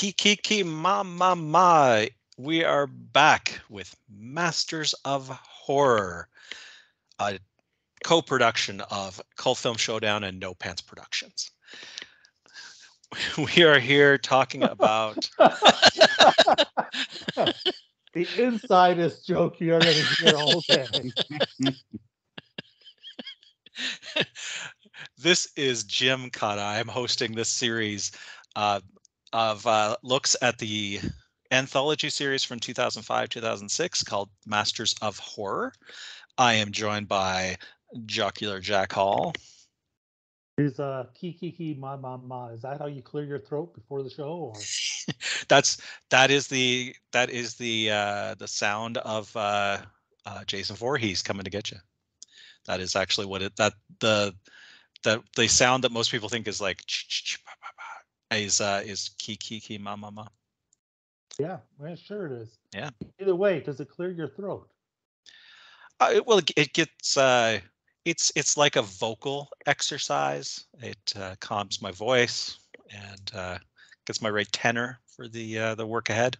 Kiki ki ma ma ma. We are back with Masters of Horror, a co-production of Cult Film Showdown and No Pants Productions. We are here talking about the insidest joke you're going to hear all day. this is Jim Cotta. I'm hosting this series uh, of uh, looks at the anthology series from 2005 2006 called Masters of Horror. I am joined by Jocular Jack Hall. Is uh key key key ma ma ma? Is that how you clear your throat before the show? Or That's that is the that is the uh, the sound of uh, uh, Jason Voorhees coming to get you. That is actually what it that the the the sound that most people think is like is uh, is key key key ma ma ma. yeah, well, sure it is. Yeah. Either way, does it clear your throat? Uh, it, well, it, it gets uh, it's it's like a vocal exercise. It uh, calms my voice and uh, gets my right tenor for the uh, the work ahead.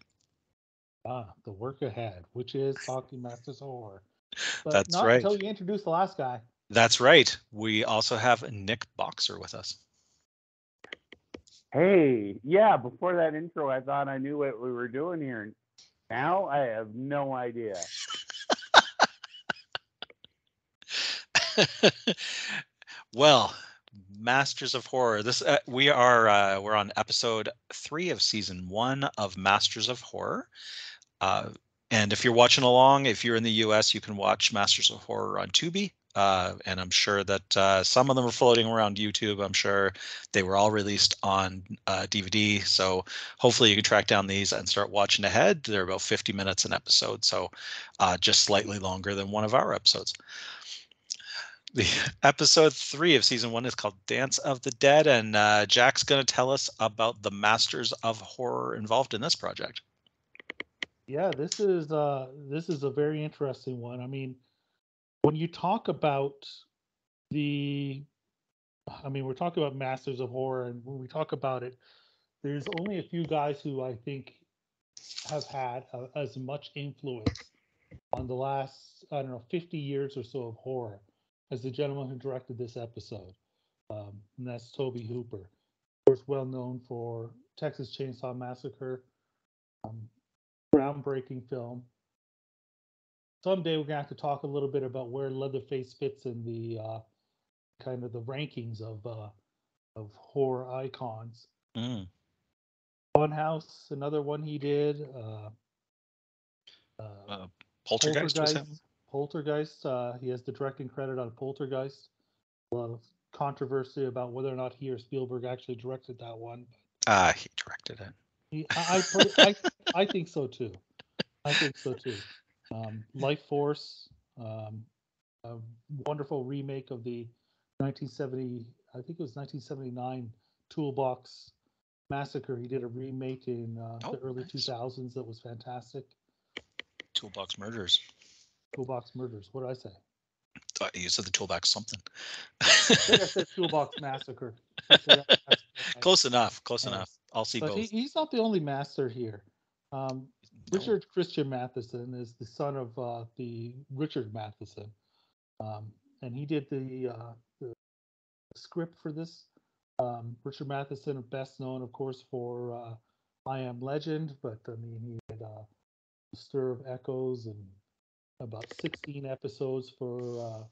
Ah, the work ahead, which is talking Masters Horror. But That's not right. until you introduce the last guy. That's right. We also have Nick Boxer with us. Hey, yeah, before that intro, I thought I knew what we were doing here. Now I have no idea. well, Masters of Horror. This uh, we are uh, we're on episode three of season one of Masters of Horror. Uh, and if you're watching along, if you're in the U.S., you can watch Masters of Horror on Tubi. Uh, and I'm sure that uh, some of them are floating around YouTube. I'm sure they were all released on uh, DVD. So hopefully you can track down these and start watching ahead. They're about 50 minutes an episode, so uh, just slightly longer than one of our episodes. The episode three of season one is called Dance of the Dead, and uh, Jack's going to tell us about the masters of horror involved in this project. Yeah, this is uh this is a very interesting one. I mean, when you talk about the I mean, we're talking about Masters of Horror and when we talk about it, there's only a few guys who I think have had as much influence on the last I don't know 50 years or so of horror as the gentleman who directed this episode. Um, and that's Tobe Hooper. Of course, well known for Texas Chainsaw Massacre, um, groundbreaking film. Someday we're gonna have to talk a little bit about where Leatherface fits in the uh, kind of the rankings of uh, of horror icons. Mm. Funhouse, another one he did. Uh, uh, Uh, Poltergeist was. Poltergeist. Uh, he has the directing credit on Poltergeist. A lot of controversy about whether or not he or Spielberg actually directed that one. Ah, he directed it. He, I, I, I, I think so too. I think so too. Um, Lifeforce, um, a wonderful remake of the 1970, I think it was 1979 Toolbox Massacre. He did a remake in uh, Oh, the early nice. 2000s that was fantastic. Toolbox Murders. Toolbox Murders. What did I say? Thought you said the toolbox something. I think I said Toolbox Massacre. Close enough. Close Uh, enough. I'll see But he, both. he's not the only master here. Um. Richard Christian Matheson is the son of uh, the Richard Matheson, um, and he did the, uh, the script for this. Um, Richard Matheson, best known, of course, for uh, I Am Legend, but I mean, he had uh, Stir of Echoes and about 16 episodes for uh,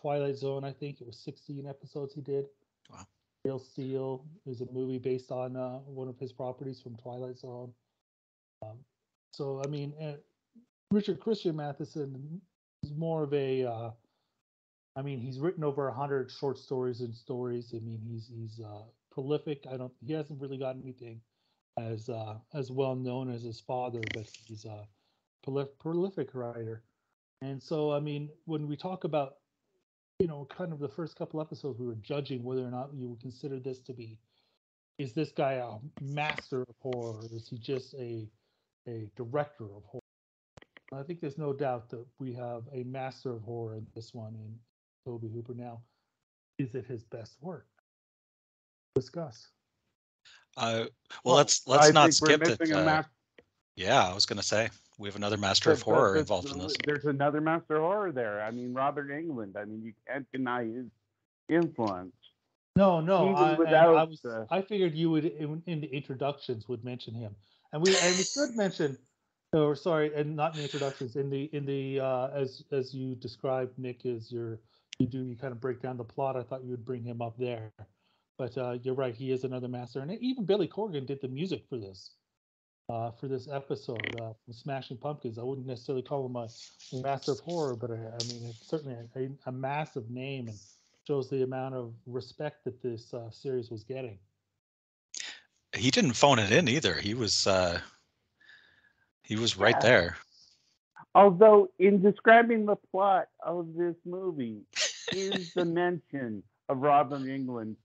Twilight Zone. I think it was 16 episodes he did. Wow. Real Steel is a movie based on uh, one of his properties from Twilight Zone. Um, so I mean, uh, Richard Christian Matheson is more of a. Uh, I mean, he's written over hundred short stories and stories. I mean, he's he's uh, prolific. I don't. He hasn't really got anything as uh, as well known as his father, but he's a prolif- prolific writer. And so, I mean, when we talk about you know, kind of the first couple episodes, we were judging whether or not you would consider this to be, is this guy a master of horror? Or is he just a a director of horror? I think there's no doubt that we have a master of horror in this one in Tobe Hooper. Now, is it his best work? Discuss. Uh, well, let's let's I not skip we're it. Uh, mas- yeah, I was gonna say we have another master of horror but involved in this. There's another master of horror there. I mean, Robert Englund. I mean, you can't deny his influence. No, no, I, and I was. uh, I figured you would in, in the introductions would mention him, and we and we should mention, or sorry, and not in the introductions in the in the uh, as as you described Nick is your you do you kind of break down the plot. I thought you would bring him up there, but uh, you're right. He is another master, and even Billy Corgan did the music for this. Uh, for this episode uh, from Smashing Pumpkins, I wouldn't necessarily call him a, master of horror, but I, I mean it's certainly a, a massive name and shows the amount of respect that this uh, series was getting. He didn't phone it in either. He was uh, he was right Yeah. there. Although, in describing the plot of this movie, is the mention of Robin Englund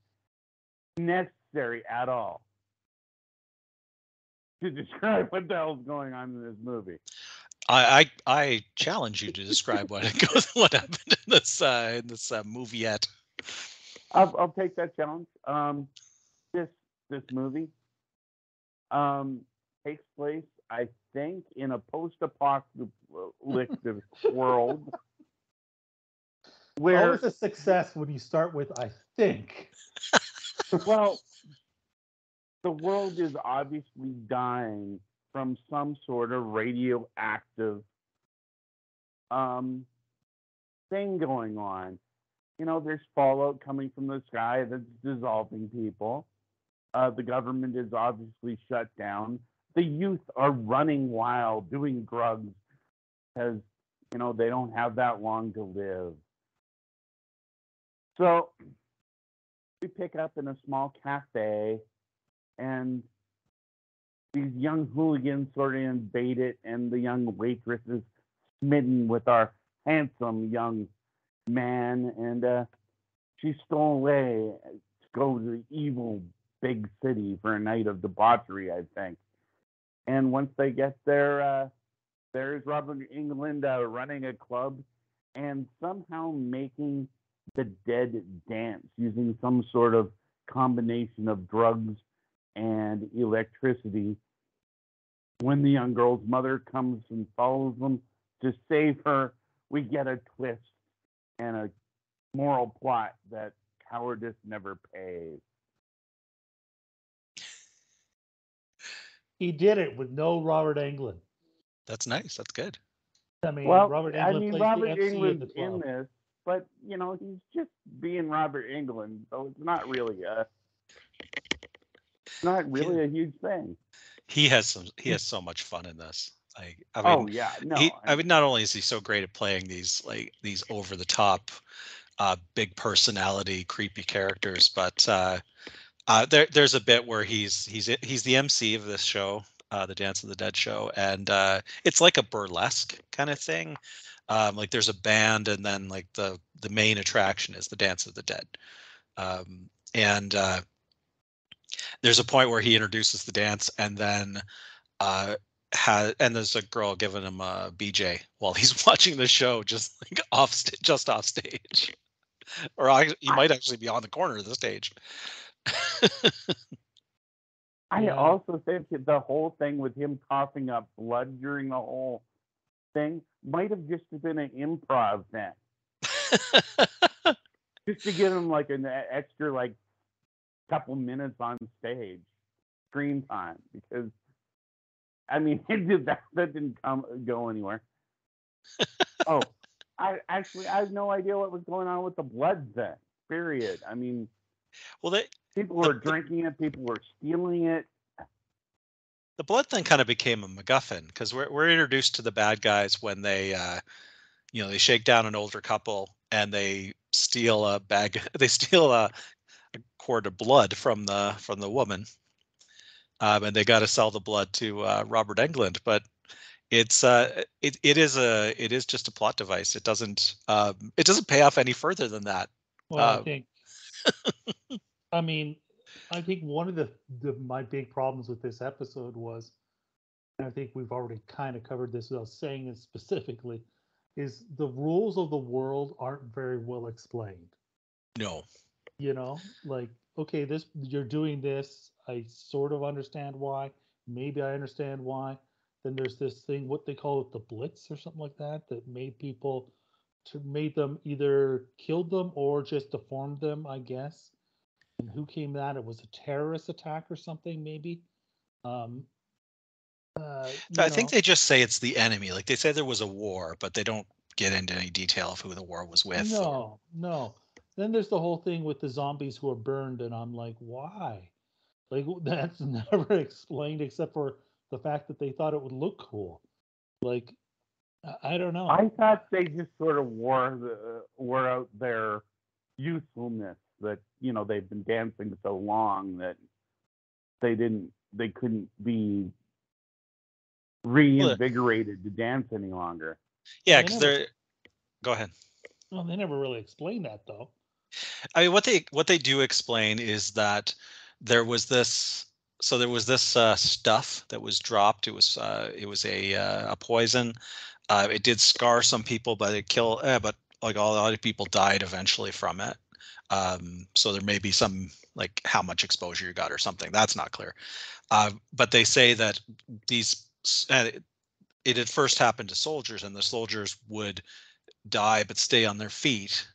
necessary at all to describe what the hell's going on in this movie? I, I I challenge you to describe what it goes what happened in this uh, in this uh, movie yet. I'll, I'll take that challenge. Um, this this movie um, takes place, I think, in a post-apocalyptic world where Always a success when you start with "I think." well, the world is obviously dying from some sort of radioactive um, thing going on. You know, there's fallout coming from the sky that's dissolving people. Uh, the government is obviously shut down. The youth are running wild, doing drugs because, you know, they don't have that long to live. So we pick up in a small cafe and these young hooligans sort of invade it and the young waitress is smitten with our handsome young man and uh, she's stolen away to go to the evil big city for a night of debauchery i think and once they get there uh, there's robert englund uh, running a club and somehow making the dead dance using some sort of combination of drugs and electricity. When the young girl's mother comes and follows them to save her, we get a twist and a moral plot that cowardice never pays. He did it with no Robert Englund. That's nice. That's good. I mean, well, Robert I Englund mean, plays Robert the MC in Englund's the in this, but you know, he's just being Robert Englund, so it's not really a, not really a huge thing. He has some. He has so much fun in this. Like I mean, oh yeah, no, he, I I mean, not only is he so great at playing these like these over the top, uh, big personality, creepy characters, but uh, uh, there there's a bit where he's he's he's the MC of this show, uh, the Dance of the Dead show, and uh, it's like a burlesque kind of thing. Um, like there's a band, and then like the the main attraction is the Dance of the Dead, um, and uh, there's a point where he introduces the dance, and then uh, has and there's a girl giving him a BJ while he's watching the show, just like off just off stage, or I, he might actually be on the corner of the stage. I also think the whole thing with him coughing up blood during the whole thing might have just been an improv thing, just to give him like an extra like couple minutes on stage, screen time. Because I mean, did that that didn't come go anywhere. oh, I actually I have no idea what was going on with the blood thing. Period. I mean, well, they, people were drinking it, people were stealing it. the blood thing kind of became a MacGuffin because we're we're introduced to the bad guys when they, uh, you know, they shake down an older couple and they steal a bag, they steal a, a quart of blood from the from the woman, um, and they got to sell the blood to uh, Robert Englund. but it's uh it, it is a it is just a plot device. It doesn't um, it doesn't pay off any further than that. Well, I Uh, think. I mean, I think one of the, the my big problems with this episode was, and I think we've already kind of covered this without saying it specifically, is the rules of the world aren't very well explained. No, You know, like okay, this you're doing this. I sort of understand why. Maybe I understand why. Then there's this thing, what they call it, the Blitz or something like that, that made people to made them either killed them or just deformed them, I guess. And who came that? It was a terrorist attack or something, maybe. Um, uh, you I think they just say it's the enemy. Like they say there was a war, but they don't get into any detail of who the war was with. or- No, no. Then there's the whole thing with the zombies who are burned, and I'm like, why? Like that's never explained except for the fact that they thought it would look cool. Like, I, I don't know. I thought they just sort of wore the wore out their usefulness that you know they've been dancing so long that they didn't they couldn't be reinvigorated to dance any longer. Yeah, because never- they're. Go ahead. well, they never really explained that though. I mean, what they what they do explain is that there was this. So there was this uh, stuff that was dropped. It was uh, it was a uh, a poison. Uh, it did scar some people, but it kill. Uh, but like a lot of people died eventually from it. Um, so there may be some like how much exposure you got or something. That's not clear. Uh, but they say that these uh, it, had first happened to soldiers, and the soldiers would die but stay on their feet.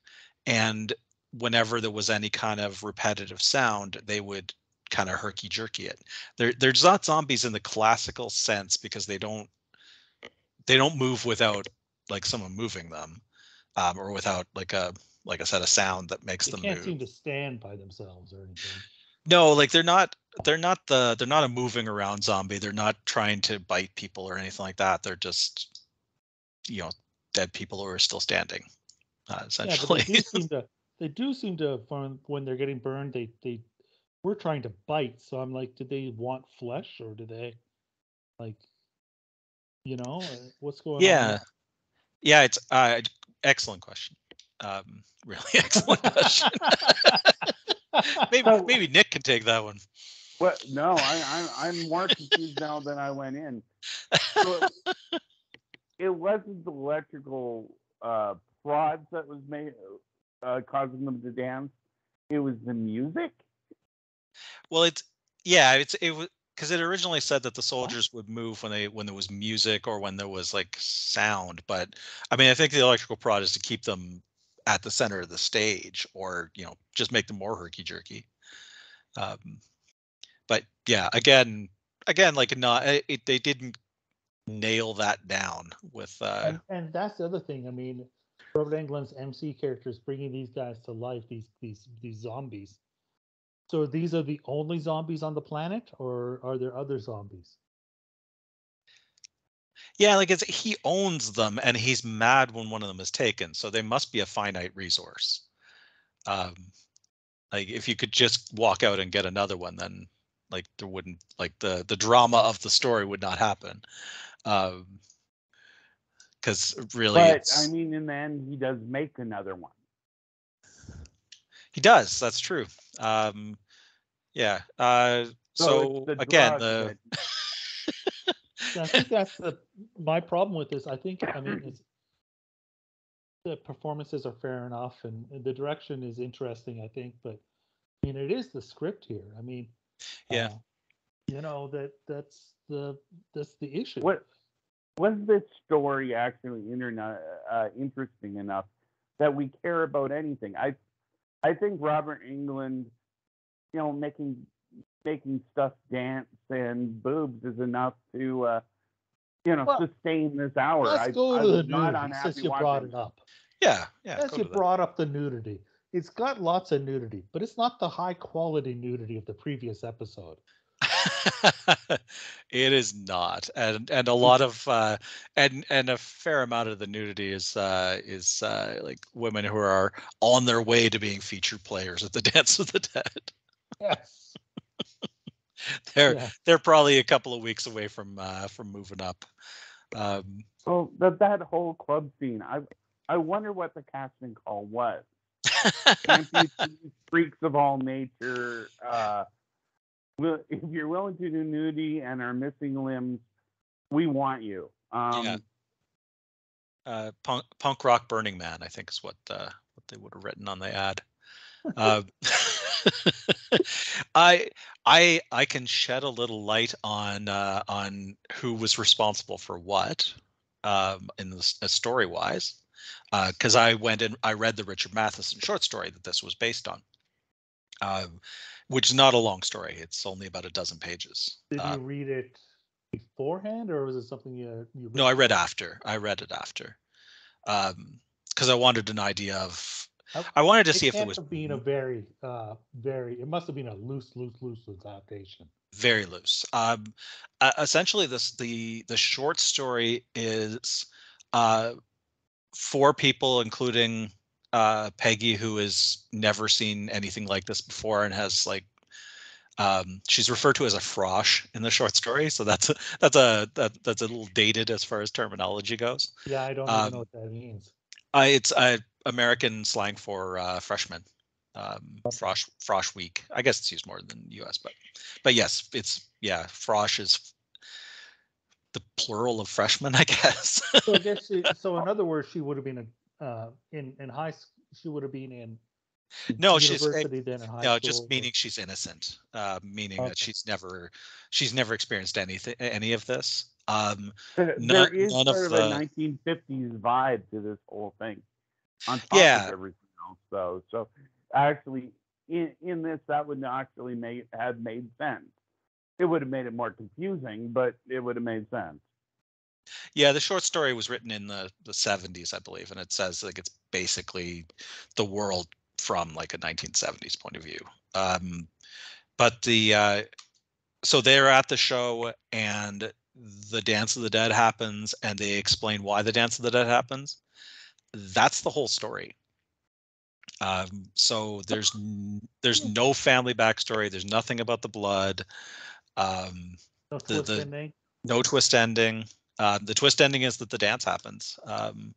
And whenever there was any kind of repetitive sound, they would kind of herky jerky it. They're they're not zombies in the classical sense because they don't they don't move without like someone moving them, um, or without like a like I said a sound that makes They them can't move. seem to stand by themselves or anything. No, like they're not they're not the they're not a moving around zombie. They're not trying to bite people or anything like that. They're just you know dead people who are still standing. Uh, Yeah, essentially. they do seem to. They do seem to. When they're getting burned, they they were trying to bite. So I'm like, did they want flesh or do they, like, you know, uh, what's going on? Yeah. Yeah, it's uh, excellent question. Um, really excellent question. maybe So- maybe Nick can take that one. Well, no, I, I I'm more confused now than I went in. So it, it wasn't the electrical uh, prods that was made uh, causing them to dance. It was the music. Well, it's yeah, it's it was because it originally said that the soldiers would move when they when there was music or when there was like sound. But I mean, I think the electrical prod is to keep them at the center of the stage, or you know, just make them more herky jerky. Um, but yeah, again, again, like not it, it, they didn't nail that down with uh and, and that's the other thing. I mean, Robert Englund's MC characters bringing these guys to life. These these these zombies. So these are the only zombies on the planet, or are there other zombies? Yeah, like it's he owns them and he's mad when one of them is taken. So they must be a finite resource. Um like if you could just walk out and get another one, then like there wouldn't like the the drama of the story would not happen. Um because really But I mean, in the end, he does make another one. he does, that's true. Um yeah. Uh so, the again the I think that's the my problem with this. I think I mean it's the performances are fair enough and, and the direction is interesting. I think, but I mean it is the script here. I mean, Yeah. uh, you know that that's the that's the issue. What was this story actually internet, uh, interesting enough that we care about anything? I I think Robert Englund, you know, making making stuff dance and boobs is enough to uh, you know Well, sustain this hour. Let's I, go I to the was not nudity since you brought watching it up. yeah, yeah. Since you to that. brought up the nudity, it's got lots of nudity, but it's not the high quality nudity of the previous episode. it is not and and a lot of uh and and a fair amount of the nudity is uh is uh like women who are on their way to being featured players at the dance of the dead Yes. they're Yeah. they're probably a couple of weeks away from uh from moving up um Well, that that whole club scene, I I wonder what the casting call was. Freaks of all nature. Uh, if you're willing to do nudity and are missing limbs, we want you. Um, Yeah. uh punk punk rock burning man i think is what uh what they would have written on the ad uh, I I I can shed a little light on uh, on who was responsible for what um, in the uh, story wise, because uh, I went and I read the Richard Matheson short story that this was based on, uh, which is not a long story. It's only about a dozen pages. Did you read it beforehand, or was it something you? you no, I read after. I read it after, because um, I wanted an idea of I wanted to see if it was being a very, uh, very. It must have been a loose, loose, loose adaptation. Very loose. Um, uh, essentially, this the the short story is uh, four people, including uh, Peggy, who has never seen anything like this before and has like um, she's referred to as a frosh in the short story, so that's a, that's a that, that's a little dated as far as terminology goes. Yeah, I don't um, know what that means. Uh, it's a American slang for uh, freshman. Um, frosh frosh week. I guess it's used more than U.S. But but yes, it's yeah. Frosh is the plural of freshman, I guess. so I guess she, so. In other words, she would have been a, uh, in in high school. She would have been in. No, she's then high no, just meaning she's innocent. Uh, meaning okay. that she's never she's never experienced anything any of this. Um, there none, is none sort of, of the, a 1950s vibe to this whole thing on top yeah. of everything else though. So actually in in this that would actually make have made sense. It would have made it more confusing, but it would have made sense. Yeah, the short story was written in the the 70s, I believe, and it says like it's basically the world from like a 1970s point of view. Um, but the uh, so they're at the show and the dance of the dead happens and they explain why the dance of the dead happens that's the whole story. Um, so there's there's no family backstory. There's nothing about the blood. Um, no the, twist the, ending. No twist ending. Uh, the twist ending is that the dance happens. Um,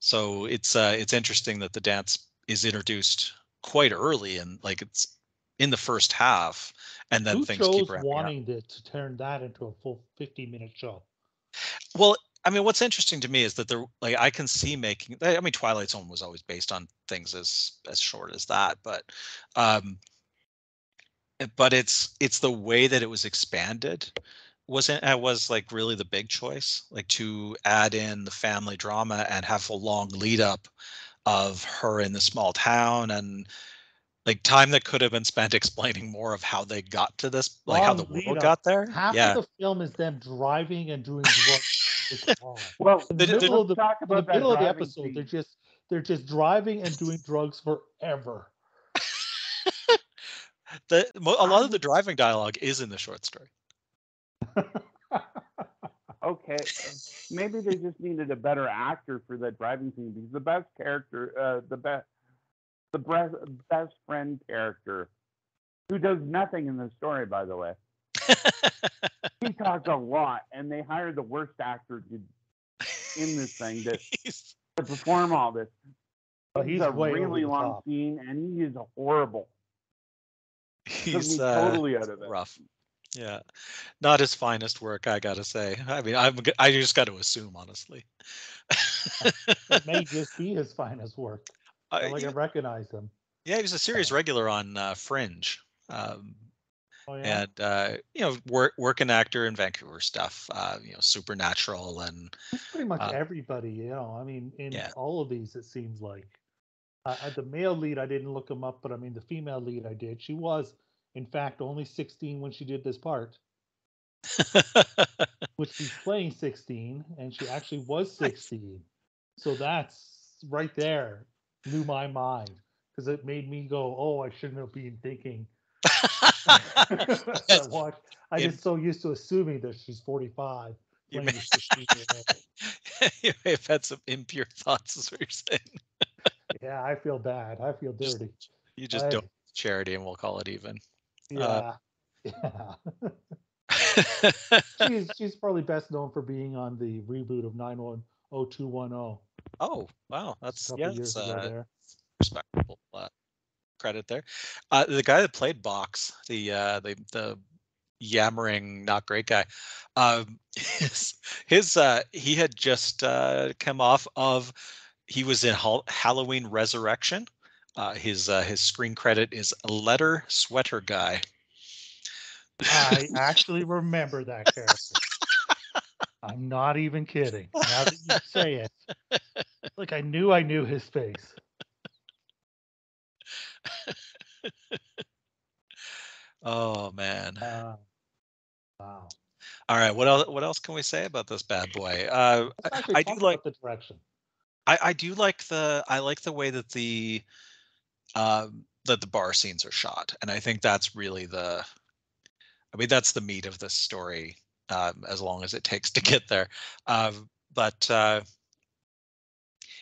so it's uh, it's interesting that the dance is introduced quite early and like it's in the first half, and then Who things keep wanting up. to, to turn that into a full 50 minute show. Well, I mean, what's interesting to me is that there, like, I can see making. I mean, Twilight Zone was always based on things as as short as that, but, um, eh, but it's it's the way that it was expanded wasn't it was like really the big choice, like to add in the family drama and have a long lead up of her in the small town and like time that could have been spent explaining more of how they got to this, like how the world got there. Half yeah. of the film is them driving and doing drugs well, in the middle, of the, in the, middle of the episode, scene. they're just they're just driving and doing drugs forever. the a lot of the driving dialogue is in the short story. okay, maybe they just needed a better actor for that driving scene because the best character, uh, the best, the best, best friend character, who does nothing in the story, by the way he talks a lot, and they hired the worst actor to, in this thing to, to perform all this. But he's, he's a really long top. scene, and he is horrible. He's uh, totally out of it. Rough. Yeah, not his finest work, I gotta say. I mean, I'm I just got to assume, honestly. it may just be his finest work. I, I like I recognize him. Yeah, he was a series regular on uh, Fringe. Um, Oh, yeah. and uh, you know work working actor in Vancouver stuff. Uh, you know, Supernatural and it's pretty much uh, everybody. You know, I mean, in yeah. all of these, it seems like uh, the male lead, I didn't look him up, but I mean, the female lead, I did. She was, in fact, only 16 when she did this part. which she's playing 16, and she actually was 16. So that's right there blew my mind because it made me go, "Oh, I shouldn't have been thinking." I watch. I just so used to assuming that she's 45. You may, you may have had some impure thoughts, is what you're saying. yeah, I feel bad. I feel dirty. You just I, don't charity, and we'll call it even. Yeah, uh, yeah. she's she's probably best known for being on the reboot of 90210. Oh wow, that's yeah, years uh, respectable. Uh, credit there. Uh, the guy that played Box, the uh, the the yammering not great guy, um, his his uh, he had just uh, come off of he was in Halloween Resurrection. Uh, his uh, his screen credit is letter sweater guy. I actually remember that character. I'm not even kidding. Now that you say it, like I knew I knew his face. Oh man. Uh, wow. All right. What else? What else can we say about this bad boy? Uh, I- do like- the direction. I, I do like the I like the way that the um that the bar scenes are shot, and I think that's really the I mean that's the meat of this story, um, as long as it takes to get there. Um, but uh,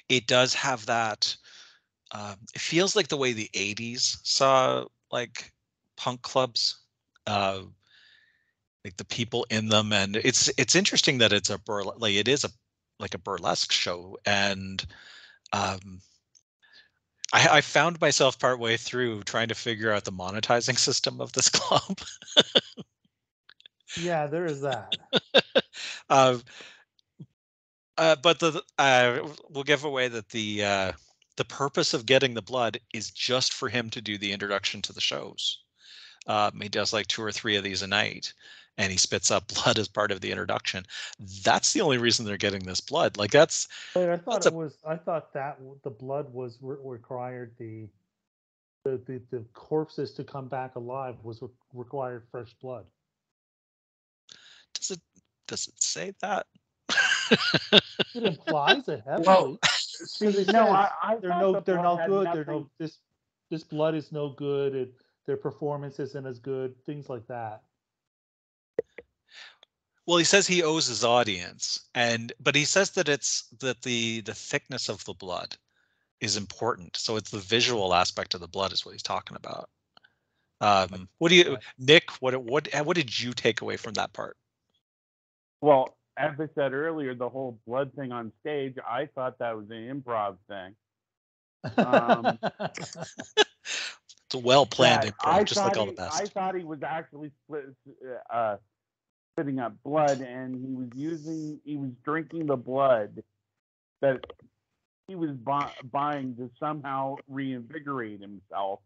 it does have that. Um, it feels like the way the '80s saw like punk clubs. Uh, like the people in them and it's it's interesting that it's a burlesque like it is a like a burlesque show and um I, I found myself partway through trying to figure out the monetizing system of this club Yeah, there is that. uh, uh, but the uh, we'll give away that the uh, the purpose of getting the blood is just for him to do the introduction to the shows. Um, he does like two or three of these a night, and he spits up blood as part of the introduction. That's the only reason they're getting this blood. Like that's But I thought That's it a- was. I thought that the blood was re- required. The the, the the corpses to come back alive was re- required fresh blood. Does it say that? It implies it heavily. Well, See, See, they no, said I, I they're no, the they're blood no had good. They're no this this blood is no good. And their performance isn't as good. Things like that. Well, he says he owes his audience, and but he says that it's that the the thickness of the blood is important. So it's the visual aspect of the blood is what he's talking about. Um, what do you, Nick? What what what did you take away from that part? Well, as I said earlier, the whole blood thing on stage, I thought that was an improv thing. Um, It's a well planned that improv, I just like all the he- best. I thought he was actually split, uh, spitting up blood, and he was using, he was drinking the blood that he was bu- buying to somehow reinvigorate himself,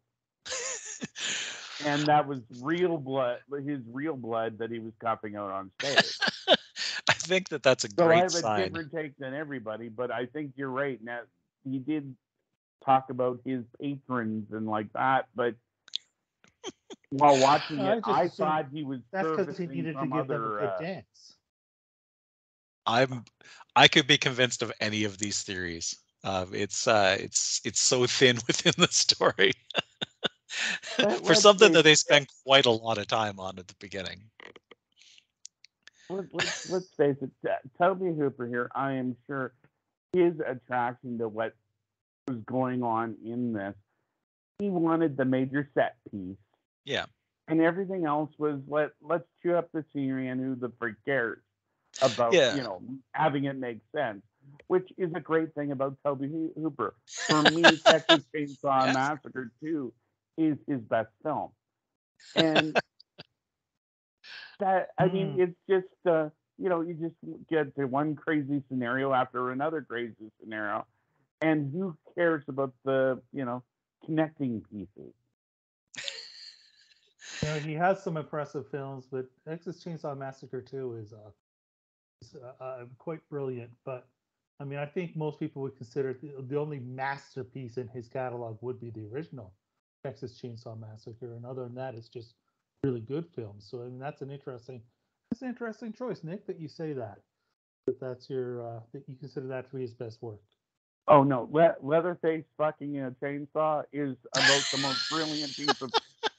and that was real blood, his real blood that he was cupping out on stage. I think that that's a So I great have a sign. different take than everybody, but I think you're right. Now he did talk about his patrons and like that, but while watching I it, just I assumed thought he was That's because he needed to some give them a other. good Uh, dance. I'm I could be convinced of any of these theories. Uh, it's uh, it's it's so thin within the story for something that they it. spend quite a lot of time on at the beginning. Let, let's, let's face it, uh, Tobe Hooper here. I am sure his attraction to what was going on in this, he wanted the major set piece. Yeah. and everything else was let let's chew up the scenery and who the freak cares about Yeah. you know having it make sense, which is a great thing about Tobe Hooper. For me, Texas Chainsaw. Massacre Two is his best film, and that I mean Hmm. it's just uh, you know you just get to one crazy scenario after another crazy scenario, and who cares about the you know connecting pieces. You know, he has some impressive films, but Texas Chainsaw Massacre 2 is, uh, is uh, uh, quite brilliant. But I mean, I think most people would consider the, the only masterpiece in his catalog would be the original Texas Chainsaw Massacre, and other than that, it's just really good films. So I mean, that's an interesting, that's an interesting choice, Nick, that you say that. That that's your uh, that you consider that to be his best work. Oh no, Le- Leatherface fucking in a chainsaw is about the most brilliant piece of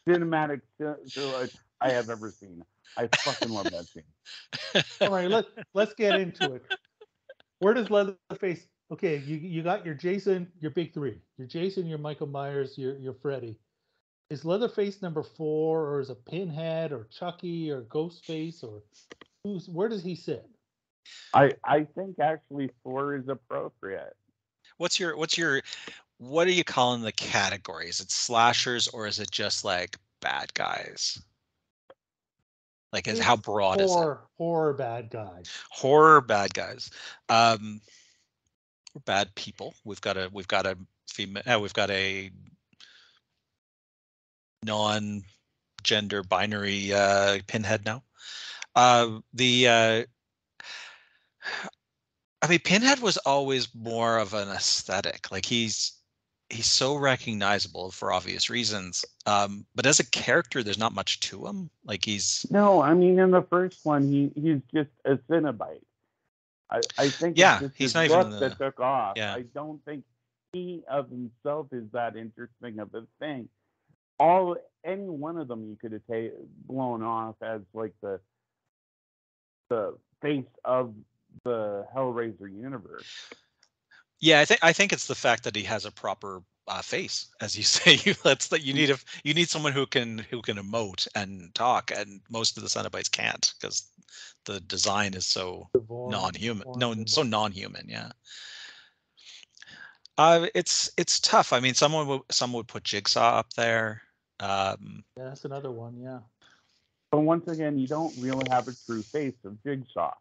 cinematic ci- ci- I have ever seen. I fucking love that scene. All right, let let's get into it. Where does Leatherface? Okay, you you got your Jason, your big three. Your Jason, your Michael Myers, your your Freddy. Is Leatherface number four, or is it Pinhead, or Chucky, or Ghostface, or who's? Where does he sit? I I think actually four is appropriate. What's your what's your what are you calling the category? Is it slashers or is it just like bad guys? Like is how It's broad is it? Horror, horror bad guys. Horror bad guys. Um we're bad people. We've got a we've got a female uh, we've got a non-gender binary uh, pinhead now. Uh, the uh, I mean, Pinhead was always more of an aesthetic. Like he's he's so recognizable for obvious reasons. Um, but as a character, there's not much to him. Like he's No, I mean in the first one, he he's just a Cenobite. I, I think Yeah, he's not even the- that took off. yeah. I don't think he of himself is that interesting of a thing. All any one of them you could have ta- blown off as like the the face of the Hellraiser universe. yeah. I think I think it's the fact that he has a proper uh, face, as you say. You that's that you need a you need someone who can who can emote and talk, and most of the Cenobites can't because the design is so Deformed, non-human deformed, no so non-human yeah uh it's it's tough i mean someone would someone would put jigsaw up there um Yeah, that's another one. Yeah. But once again, you don't really have a true face of Jigsaw.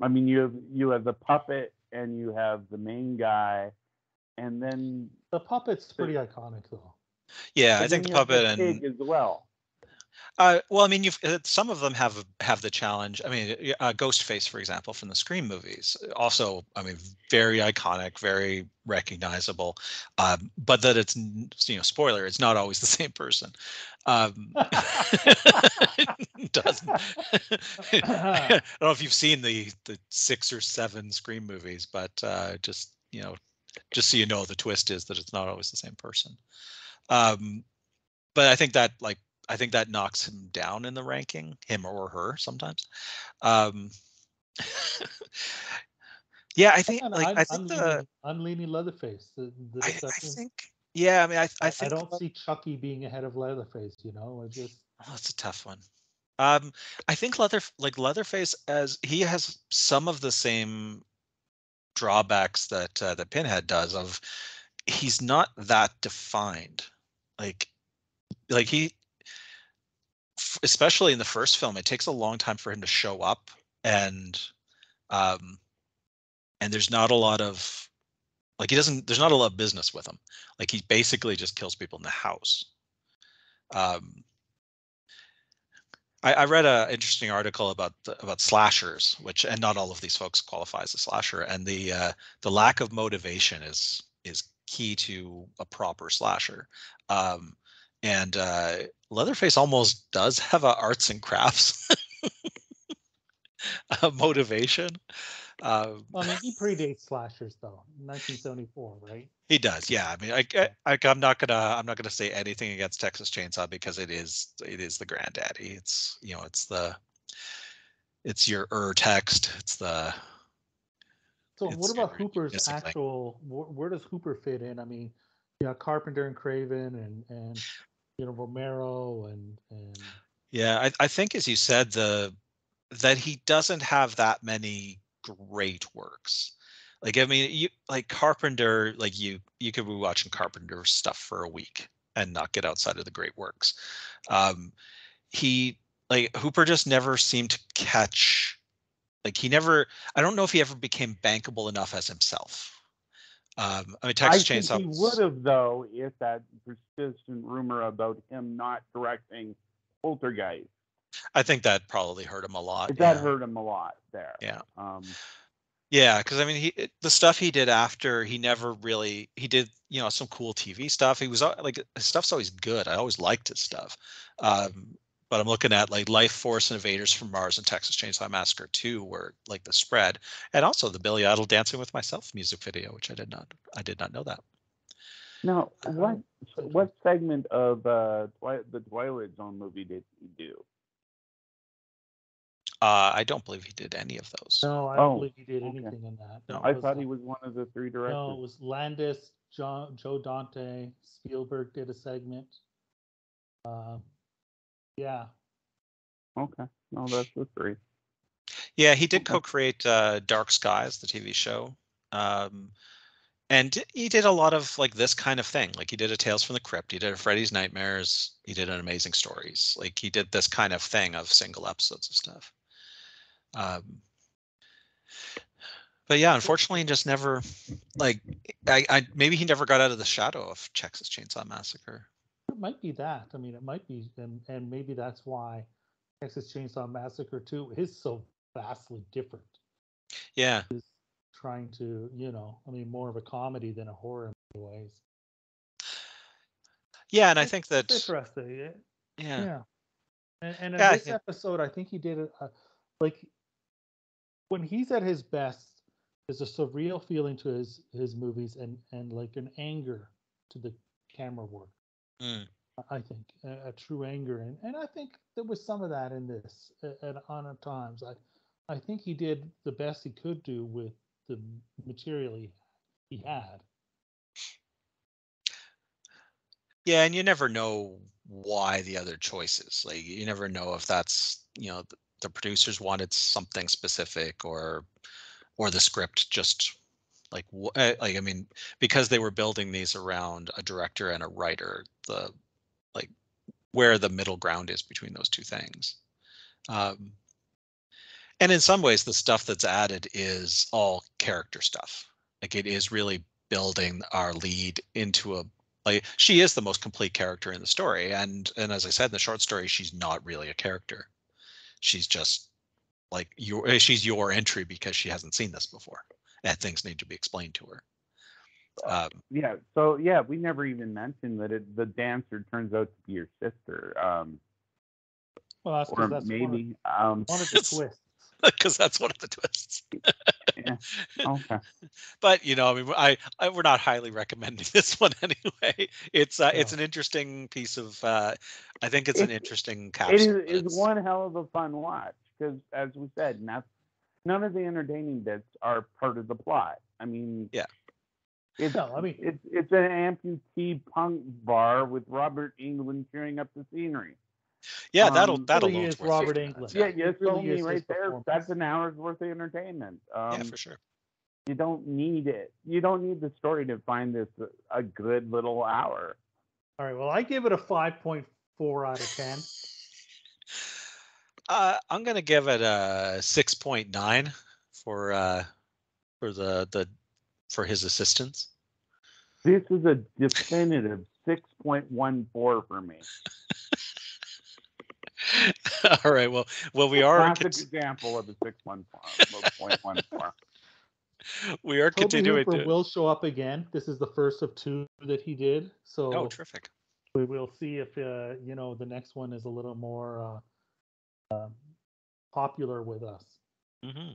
I mean, you have you have the puppet and you have the main guy, and then The puppet's pretty iconic though. yeah i think the you have puppet and as well. Uh well i mean you've uh, some of them have have the challenge i mean uh, ghostface for example from the scream movies also i mean very iconic very recognizable um but that it's you know spoiler it's not always the same person um doesn't I don't know if you've seen the the six or seven Scream movies, but uh, just you know, just so you know, the twist is that it's not always the same person. Um, but I think that like I think that knocks him down in the ranking, him or her sometimes. Um, yeah, I think I'm- like I'm, I think I'm the leaning, I'm leaning Leatherface. The, the I, I think yeah, I mean I I I, don't see Chucky being ahead of Leatherface. You know, I just Oh, that's a tough one. Um, I think Leather like Leatherface as he has some of the same drawbacks that uh, that Pinhead does. Of he's not that defined. Like, like he, especially in the first film, it takes a long time for him to show up, and um, and there's not a lot of like he doesn't. There's not a lot of business with him. Like he basically just kills people in the house. Um, I, I read an interesting article about about slashers, which and not all of these folks qualify as a slasher, and the uh, the lack of motivation is is key to a proper slasher. Um, and uh, Leatherface almost does have a arts and crafts uh, motivation. Um, I mean, he predates slashers though, 1974, right? He does, yeah. I mean, I, I, I'm not gonna I'm not gonna say anything against Texas Chainsaw because it is it is the granddaddy. It's you know it's the it's your ur text. It's the So It's what about Hooper's actual? Wh- where does Hooper fit in? I mean, yeah, Carpenter and Craven, and and you know Romero, and and yeah. I, I think as you said the that he doesn't have that many great works. Like I mean, you like Carpenter. Like you you could be watching Carpenter stuff for a week and not get outside of the great works. Um, he like Hooper just never seemed to catch. Like he never. I don't know if he ever became bankable enough as himself. Um, I mean, I Texas think he would have though if that persistent rumor about him not directing Poltergeist. I think that probably hurt him a lot. that yeah. hurt him a lot there. Yeah. Um, Yeah, because I mean, he the stuff he did after he never really he did you know some cool TV stuff. He was like his stuff's always good. I always liked his stuff. Um, but I'm looking at like Lifeforce Invaders from Mars and Texas Chainsaw Massacre 2 were like the spread, and also the Billy Idol Dancing with Myself music video, which I did not I did not know that. now, what what segment of uh, Twi- the Twilight Zone movie did he do? Uh, I don't believe he did any of those. no, I don't Oh, believe he did okay. anything in that. No. I thought uh, he was one of the three directors. No, it was Landis, John, Joe Dante, Spielberg did a segment. Uh, yeah, Okay, no, that's the three. Yeah, he did Okay. co-create uh, Dark Skies, the TV show, um, and he did a lot of like this kind of thing. Like he did a Tales from the Crypt, he did a Freddy's Nightmares, he did an Amazing Stories. Like he did this kind of thing of single episodes of stuff. Um, but yeah, unfortunately, he just never like I, I maybe he never got out of the shadow of Texas Chainsaw Massacre. It might be that. I mean, it might be, and and maybe that's why Texas Chainsaw Massacre 2 is so vastly different. Yeah. Trying to, you know, I mean, more of a comedy than a horror in many ways. Yeah, and I think that interesting. Yeah. yeah. yeah. And, and in Yeah, this episode, I think he did it uh, like when he's at his best. There's a surreal feeling to his his movies, and and like an anger to the camera work. Mm. I think a, a true anger, and and I think there was some of that in this at, at on at times. I I think he did the best he could do with the material he, he had. Yeah, and you never know why the other choices. Like you never know if that's you know the, the producers wanted something specific or or the script just like eh, like I mean because they were building these around a director and a writer, the like where the middle ground is between those two things. Um, and in some ways, the stuff that's added is all character stuff. Like it is really building our lead into a like she is the most complete character in the story and and as i said in the short story she's not really a character she's just like your eh, she's your entry because she hasn't seen this before and things need to be explained to her um, Yeah. So yeah, we never even mentioned that it, the dancer turns out to be your sister, um, Well, that's or because that's one of, maybe. Um, one of the twists. because that's one of the twists okay. but you know i mean I, I we're not highly recommending this one anyway it's uh it's an interesting piece of uh i think it's an interesting It capsule is, but is it's- one hell of a fun watch because, as we said, not, none of the entertaining bits are part of the plot. I mean, Yeah. It's, No, I mean- it's it's an amputee punk bar with Robert Englund cheering up the scenery. yeah that'll um, that really alone is worth Robert 50 Englund. minutes, Yeah, it you really told me right there. That's an hour's worth of entertainment. Um, yeah for sure You don't need it. You don't need the story to find this a, a good little hour. All right. Well, I give it a 5.4 out of 10. Uh, I'm gonna give it a six point nine for uh for the the for his assistance. This is a definitive 6.14 for me. All right. Well, well, we are Classic cont- example of a 6.14. we are Tobe continuing Hooper to. will show up again. This is the first of two that he did. So Oh, terrific. we will see if uh, you know the next one is a little more uh, um popular with us. Hmm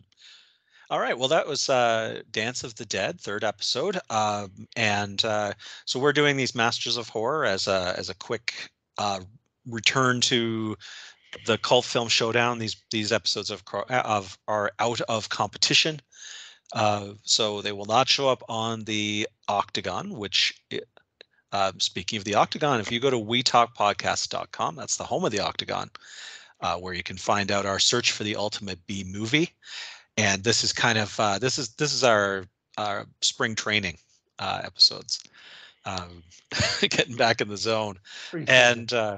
All right. Well, that was uh, Dance of the Dead, third episode, um, and uh, so we're doing these Masters of Horror as a as a quick uh, return to the cult film showdown. These these episodes of of are out of competition, uh, so they will not show up on the Octagon. Which, i- uh, speaking of the Octagon, if you go to wetalkpodcast.com, that's the home of the Octagon, uh, where you can find out our search for the ultimate B movie. And this is kind of uh, this is this is our our spring training uh, episodes um, getting back in the zone. Appreciate and uh,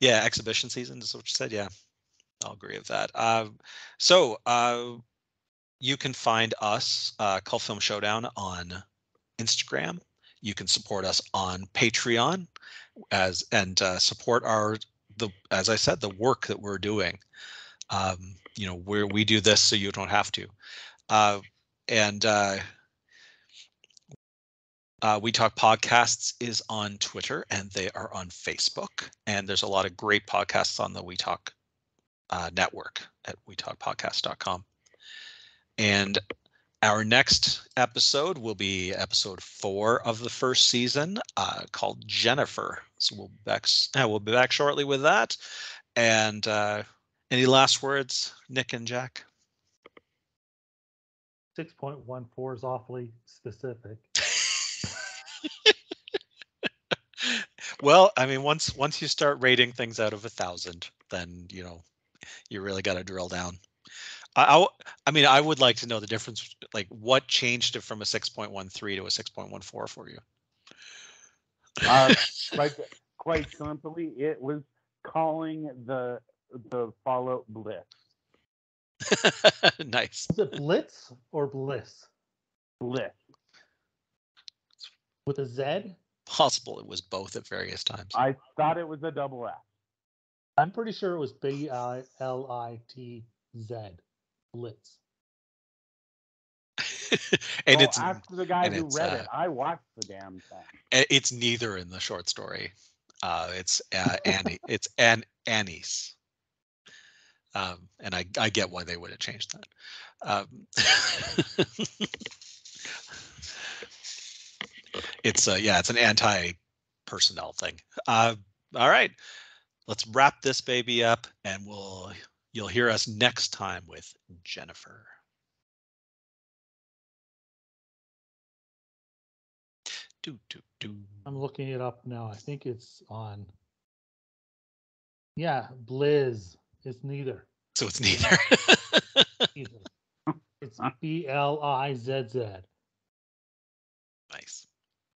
yeah exhibition season is what you said? Yeah i'll agree with that. Um, so uh, you can find us uh, cult film showdown on instagram. You can support us on patreon as and uh, support our the as i said the work that we're doing. Um, you know where we do this so you don't have to. Uh, and uh, uh, we talk podcasts is on twitter and they are on facebook and there's a lot of great podcasts on the we talk uh, network at wetalkpodcast.com and our next episode will be episode four of the first season uh, called jennifer so we'll be back we'll be back shortly with that and uh, any last words, Nick and Jack? 6.14 is awfully specific. well, I mean, once once you start rating things out of a thousand, then you know you really got to drill down. I, I w- I mean, I would like to know the difference, like what changed it from a six point one three to a six point one four for you. Uh, like quite simply, it was calling the the Fallout Blitz. nice. Is it Blitz or Bliss? Blitz. With a Z? possible it was both at various times. I thought it was a double F. I'm pretty sure it was B I L I T Z. Blitz. and Oh, it's ask the guy who read uh, it. I watched the damn thing. it's neither in the short story. Uh, it's uh, Annie. it's An Annie's. Um, and I I get why they would have changed that. Um, it's uh, yeah, it's an anti personnel thing. Uh, all right, let's wrap this baby up, and we'll you'll hear us next time with Jennifer. Do do do. I'm looking it up now. I think it's on. Yeah, Blizz. It's neither. So it's neither. Either. It's B L I Z Z.